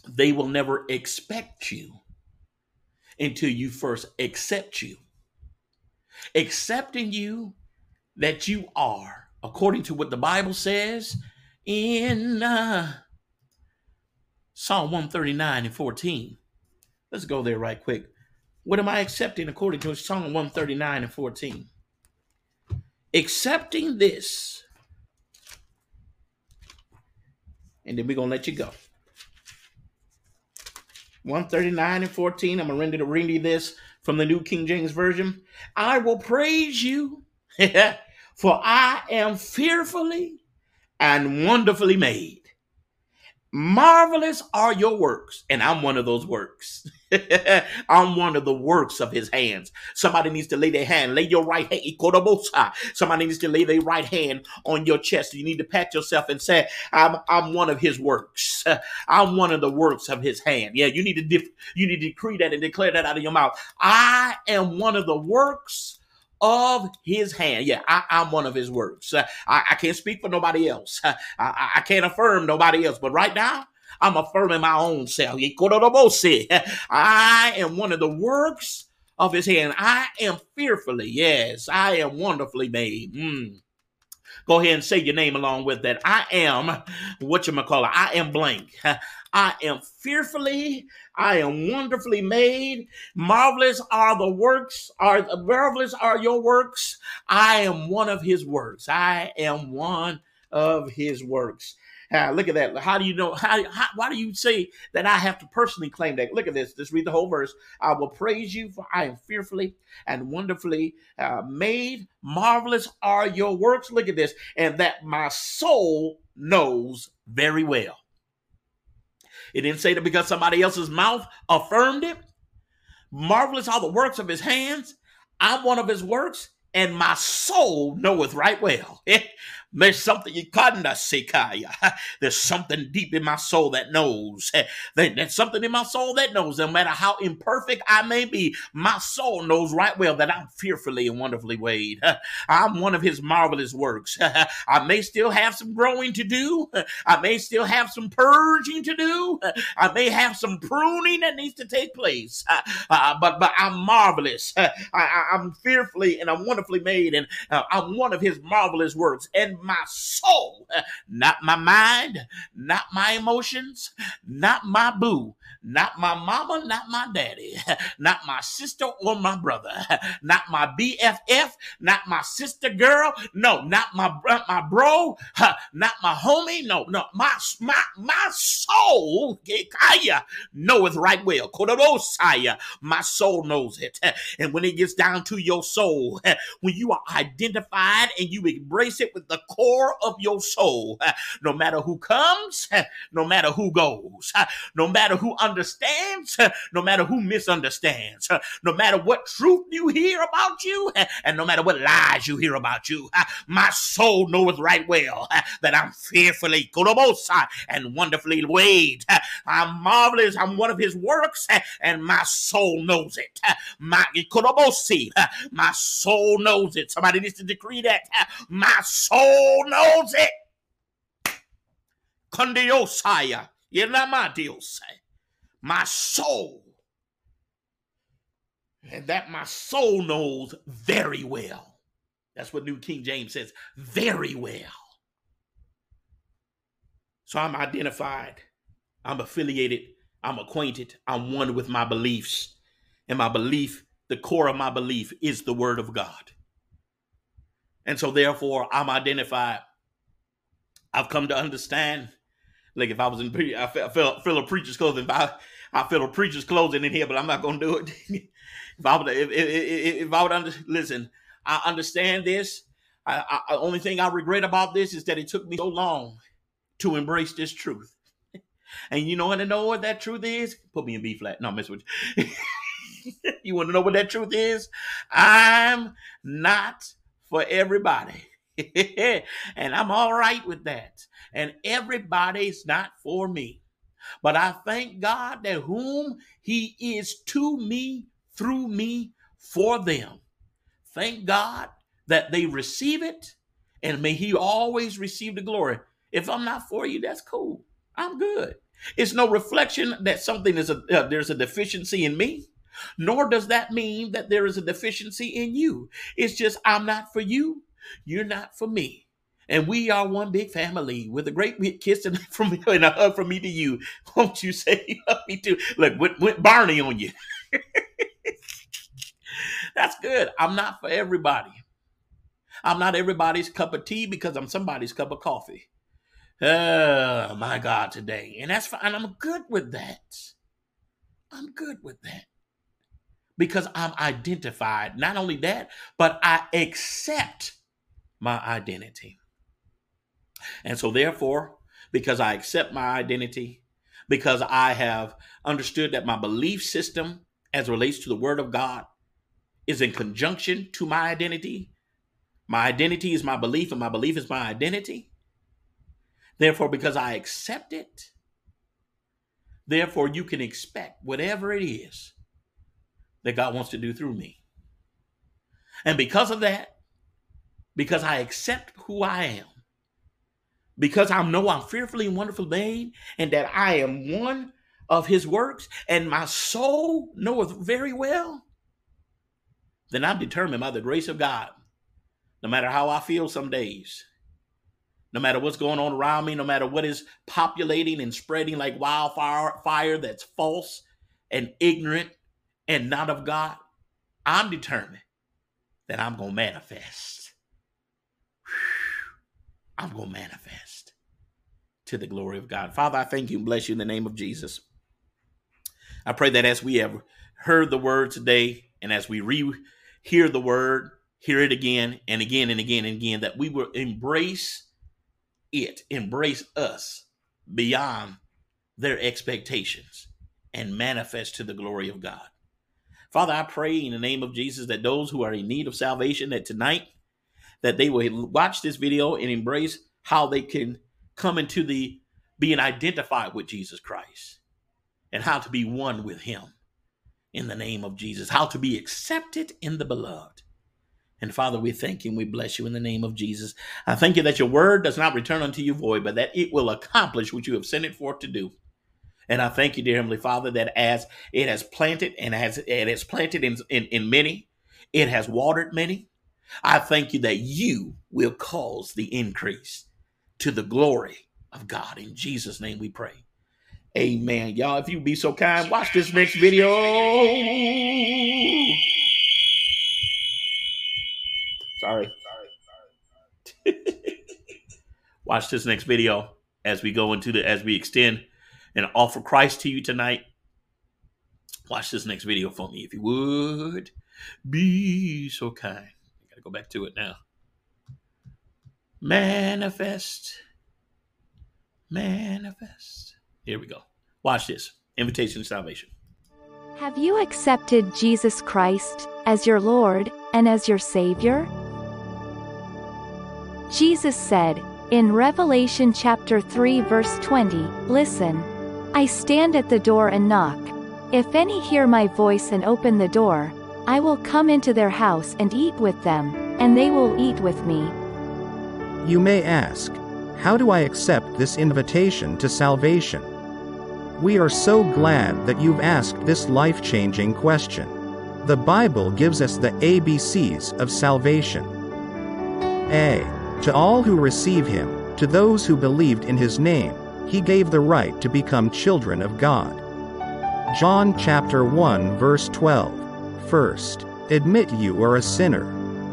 they will never expect you until you first accept you. Accepting you that you are, according to what the Bible says in uh, Psalm 139 and 14. Let's go there right quick. What am I accepting according to Psalm 139 and 14? Accepting this, and then we're going to let you go. 139 and 14. I'm going to read this from the New King James Version. I will praise you, for I am fearfully and wonderfully made. Marvelous are your works, and I'm one of those works. I'm one of the works of his hands. Somebody needs to lay their hand, lay your right hand. Somebody needs to lay their right hand on your chest. You need to pat yourself and say, I'm, I'm one of his works. I'm one of the works of his hand. Yeah, you need to dif- you need to decree that and declare that out of your mouth. I am one of the works of his hand. Yeah, I, am one of his works. I, I, can't speak for nobody else. I, I, can't affirm nobody else. But right now, I'm affirming my own self. I am one of the works of his hand. I am fearfully, yes, I am wonderfully made. Mm. Go ahead and say your name along with that. I am what you call it. I am blank. I am fearfully, I am wonderfully made. Marvelous are the works, are marvelous are your works. I am one of his works. I am one of his works. Uh, look at that. How do you know? How, how, why do you say that I have to personally claim that? Look at this. Just read the whole verse. I will praise you, for I am fearfully and wonderfully uh, made. Marvelous are your works. Look at this. And that my soul knows very well. It didn't say that because somebody else's mouth affirmed it. Marvelous are the works of his hands. I'm one of his works, and my soul knoweth right well. There's something you There's something deep in my soul that knows. There's something in my soul that knows. No matter how imperfect I may be, my soul knows right well that I'm fearfully and wonderfully made. I'm one of his marvelous works. I may still have some growing to do. I may still have some purging to do. I may have some pruning that needs to take place. Uh, but but I'm marvelous. I, am fearfully and I'm wonderfully made, and uh, I'm one of his marvelous works. And my soul, not my mind, not my emotions, not my boo, not my mama, not my daddy, not my sister or my brother, not my BFF, not my sister girl, no, not my my bro, not my homie, no, no, my my my soul, Kaya, knoweth right well. Kodorosaya, my soul knows it. And when it gets down to your soul, when you are identified and you embrace it with the core of your soul, no matter who comes, no matter who goes, no matter who understands, no matter who misunderstands, no matter what truth you hear about you, and no matter what lies you hear about you, my soul knows right well that I'm fearfully and wonderfully weighed. I'm marvelous. I'm one of his works, and my soul knows it. My my soul knows it. Somebody needs to decree that. My soul knows it. Kondiosaya. Yelamadiosai my soul. And that my soul knows very well. That's what New King James says, very well. So I'm identified, I'm affiliated, I'm acquainted, I'm one with my beliefs. And my belief, the core of my belief, is the Word of God. And so, therefore, I'm identified. I've come to understand. Like if I was in, I feel, feel a preacher's clothing. If I I feel a preacher's clothing in here, but I'm not to do it. if I would, if, if, if I would under, listen, I understand this. I, I, only thing I regret about this is that it took me so long to embrace this truth. And you know what to know what that truth is? Put me in B flat. No, I'm with you. you want to know what that truth is? I'm not for everybody. and I'm all right with that. And everybody's not for me. But I thank God that whom He is to me, through me, for them. Thank God that they receive it, and may He always receive the glory. If I'm not for you, that's cool. I'm good. It's no reflection that something is a uh, there's a deficiency in me, nor does that mean that there is a deficiency in you. It's just I'm not for you, you're not for me and we are one big family with a great big kiss and from and a hug from me to you. Won't you say me too? Look, went, went Barney on you. That's good. I'm not for everybody. I'm not everybody's cup of tea because I'm somebody's cup of coffee. Oh my God, today. And that's fine. I'm good with that. I'm good with that. Because I'm identified. Not only that, but I accept my identity. And so, therefore, because I accept my identity, because I have understood that my belief system as relates to the Word of God is in conjunction to my identity. My identity is my belief, and my belief is my identity. Therefore, because I accept it, therefore you can expect whatever it is that God wants to do through me. And because of that, because I accept who I am, because I know I'm fearfully and wonderfully made, and that I am one of his works, and my soul knoweth very well, then I'm determined by the grace of God, no matter how I feel some days, no matter what's going on around me, no matter what is populating and spreading like wildfire fire that's false and ignorant and not of God, I'm determined that I'm going to manifest. I'm going to manifest to the glory of God. Father, I thank you and bless you in the name of Jesus. I pray that as we have heard the word today and as we re hear the word, hear it again and again and again and again, that we will embrace it, embrace us beyond their expectations and manifest to the glory of God. Father, I pray in the name of Jesus that those who are in need of salvation, that tonight, that they will watch this video and embrace how they can come into the being identified with Jesus Christ and how to be one with him in the name of Jesus, how to be accepted in the beloved. And Father, we thank you and we bless you in the name of Jesus. I thank you that your word does not return unto you void, but that it will accomplish what you have sent it forth to do. And I thank you, dear Heavenly Father, that as it has planted and as it has planted in, in, in many, it has watered many. I thank you that you will cause the increase to the glory of God. In Jesus' name we pray. Amen. Y'all, if you be so kind, watch this next video. Sorry. watch this next video as we go into the as we extend and offer Christ to you tonight. Watch this next video for me if you would. Be so kind. I gotta go back to it now. Manifest. Manifest. Here we go. Watch this. Invitation to salvation. Have you accepted Jesus Christ as your Lord and as your Savior? Jesus said, in Revelation chapter 3 verse 20, Listen, I stand at the door and knock. If any hear my voice and open the door, I will come into their house and eat with them, and they will eat with me. You may ask, How do I accept this invitation to salvation? We are so glad that you've asked this life changing question. The Bible gives us the ABCs of salvation. A. To all who receive Him, to those who believed in His name, He gave the right to become children of God. John chapter 1 verse 12. First, admit you are a sinner.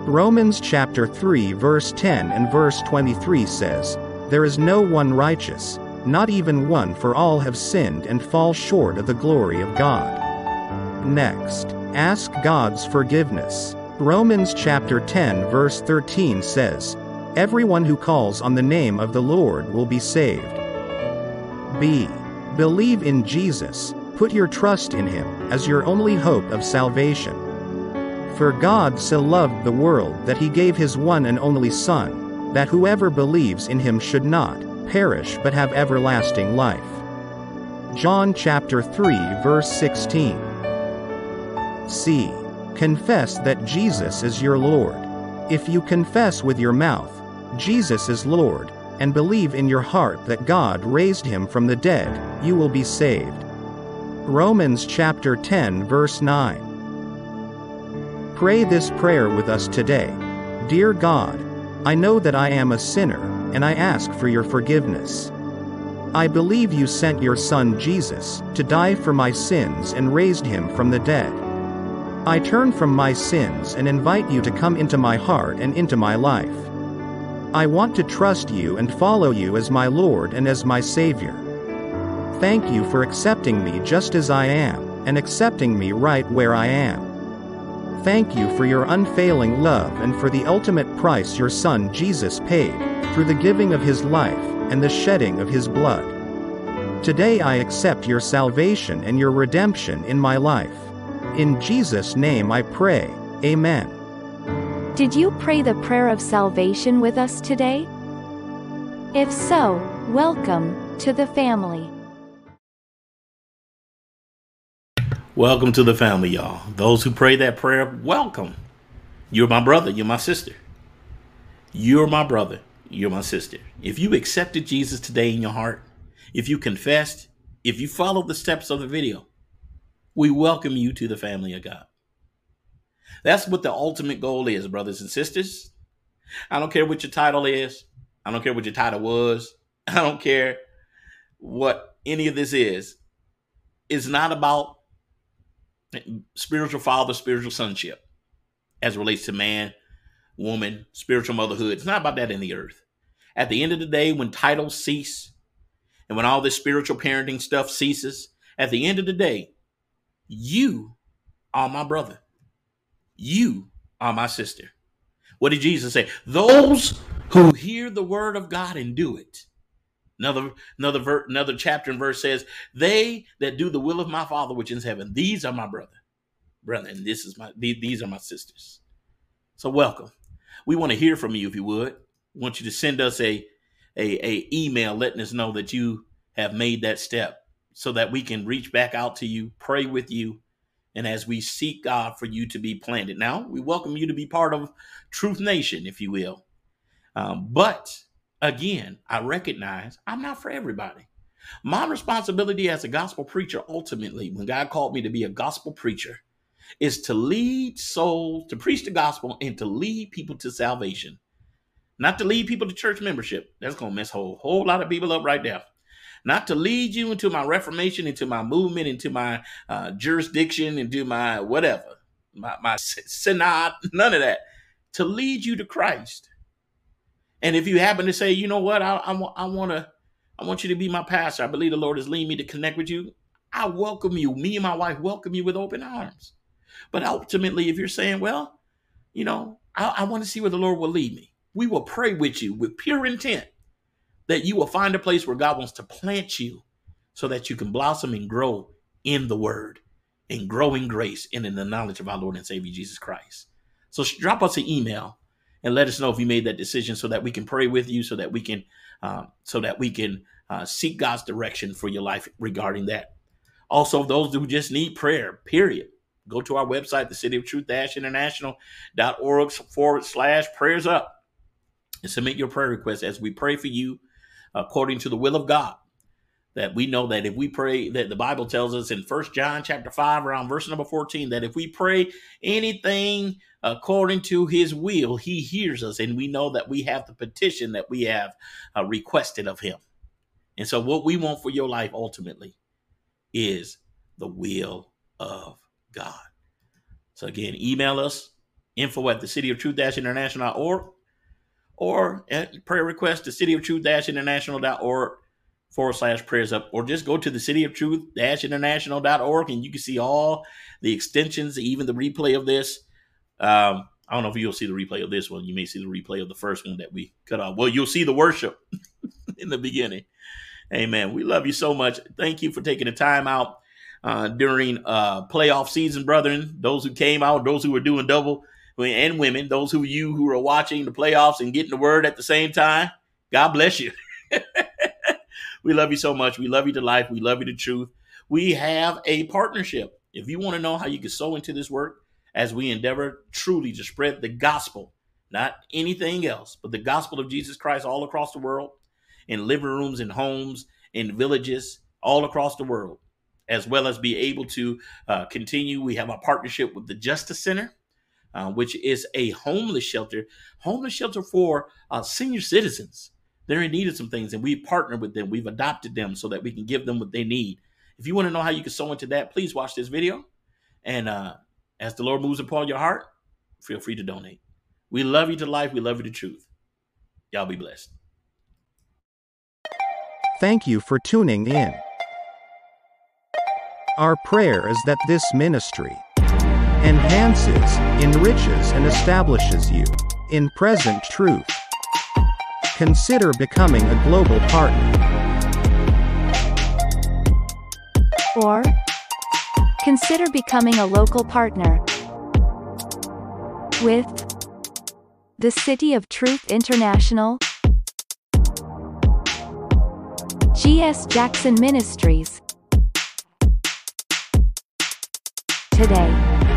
Romans chapter 3 verse 10 and verse 23 says, There is no one righteous, not even one for all have sinned and fall short of the glory of God. Next, ask God's forgiveness. Romans chapter 10 verse 13 says, Everyone who calls on the name of the Lord will be saved. B. Believe in Jesus, put your trust in him as your only hope of salvation. For God so loved the world that he gave his one and only Son, that whoever believes in him should not perish but have everlasting life. John chapter 3 verse 16. C. Confess that Jesus is your Lord. If you confess with your mouth, Jesus is Lord, and believe in your heart that God raised him from the dead, you will be saved. Romans chapter 10 verse 9. Pray this prayer with us today. Dear God, I know that I am a sinner, and I ask for your forgiveness. I believe you sent your Son Jesus to die for my sins and raised him from the dead. I turn from my sins and invite you to come into my heart and into my life. I want to trust you and follow you as my Lord and as my Savior. Thank you for accepting me just as I am, and accepting me right where I am. Thank you for your unfailing love and for the ultimate price your Son Jesus paid, through the giving of his life and the shedding of his blood. Today I accept your salvation and your redemption in my life. In Jesus' name I pray, Amen. Did you pray the prayer of salvation with us today? If so, welcome to the family. Welcome to the family, y'all. Those who pray that prayer, welcome. You're my brother. You're my sister. You're my brother. You're my sister. If you accepted Jesus today in your heart, if you confessed, if you followed the steps of the video, we welcome you to the family of God. That's what the ultimate goal is, brothers and sisters. I don't care what your title is. I don't care what your title was. I don't care what any of this is. It's not about spiritual father, spiritual sonship, as relates to man, woman, spiritual motherhood. It's not about that in the earth. At the end of the day, when titles cease and when all this spiritual parenting stuff ceases, at the end of the day, you are my brother. You are my sister. What did Jesus say? Those who hear the word of God and do it. Another another ver, another chapter and verse says, "They that do the will of my Father which is in heaven, these are my brother, brother, and this is my these are my sisters." So welcome. We want to hear from you if you would. We want you to send us a a, a email letting us know that you have made that step so that we can reach back out to you, pray with you, and as we seek God for you to be planted. Now, we welcome you to be part of Truth Nation, if you will. Um, but again, I recognize I'm not for everybody. My responsibility as a gospel preacher, ultimately, when God called me to be a gospel preacher, is to lead souls, to preach the gospel, and to lead people to salvation. Not to lead people to church membership. That's going to mess a whole, whole lot of people up right there. Not to lead you into my reformation, into my movement, into my uh, jurisdiction, into my whatever, my, my synod, none of that. To lead you to Christ and if you happen to say, you know what, I, I, I want to, I want you to be my pastor. I believe the Lord is leading me to connect with you. I welcome you. Me and my wife welcome you with open arms. But ultimately, if you're saying, well, you know, I, I want to see where the Lord will lead me, we will pray with you with pure intent that you will find a place where God wants to plant you so that you can blossom and grow in the word and grow in grace and in the knowledge of our Lord and Savior Jesus Christ. So drop us an email and let us know if you made that decision so that we can pray with you so that we can um, so that we can uh, seek god's direction for your life regarding that also those who just need prayer period go to our website the city of truth international.org forward slash prayers up and submit your prayer request as we pray for you according to the will of god. That we know that if we pray that the bible tells us in first john chapter 5 around verse number 14 that if we pray anything according to his will he hears us. And we know that we have the petition that we have uh, requested of him. And so what we want for your life ultimately is the will of god. So again email us info at the city of truth international.org or at prayer request to city of truth international.org forward slash prayers up, or just go to the city of truth international.org and you can see all the extensions, even the replay of this. Um, I don't know if you'll see the replay of this one. You may see the replay of the first one that we cut off. Well, you'll see the worship in the beginning. Amen. We love you so much. Thank you for taking the time out uh, during uh, playoff season, brethren. Those who came out, those who were doing double, and women, those who you who are watching the playoffs and getting the word at the same time. God bless you. We love you so much. We love you to life. We love you to truth. We have a partnership. If you want to know how you can sow into this work as we endeavor truly to spread the gospel, not anything else, but the gospel of Jesus Christ all across the world, in living rooms, in homes, in villages, all across the world, as well as be able to uh, continue. We have a partnership with the Justice Center. Uh, which is a homeless shelter, homeless shelter for uh, senior citizens they're in need of some things, and we partner with them. We've adopted them so that we can give them what they need. If you want to know how you can sow into that, please watch this video. And uh, as the Lord moves upon your heart, feel free to donate. We love you to life. We love you to truth. Y'all be blessed. Thank you for tuning in. Our prayer is that this ministry enhances, enriches, and establishes you in present truth. Consider becoming a global partner. Or consider becoming a local partner with the City of Truth International, G.S. Jackson Ministries. Today.